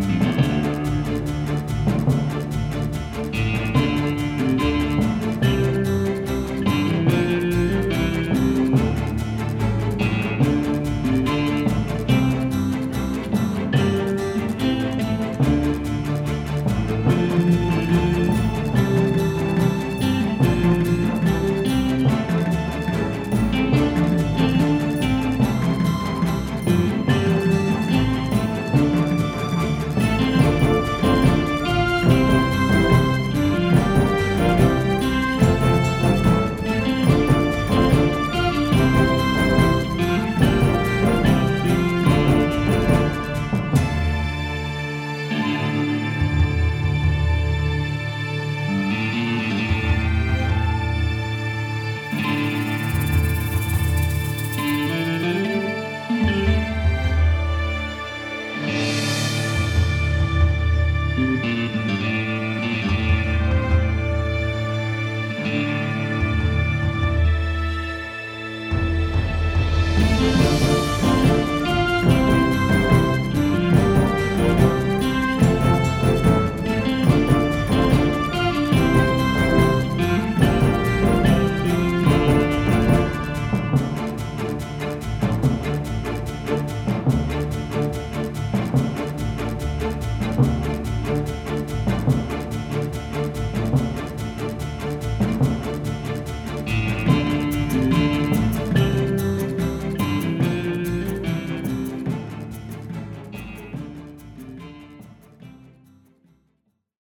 Bye.